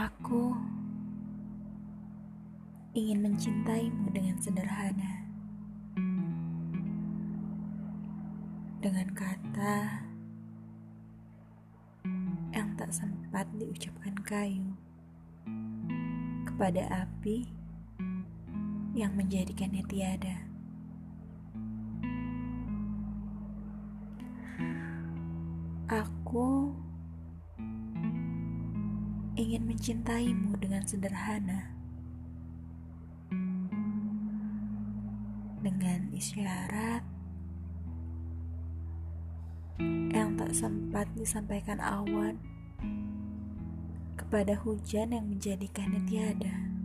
Aku ingin mencintaimu dengan sederhana. Dengan kata yang tak sempat diucapkan kayu kepada api yang menjadikannya tiada. Aku ingin mencintaimu dengan sederhana. dengan isyarat yang tak sempat disampaikan awan kepada hujan yang menjadikannya tiada.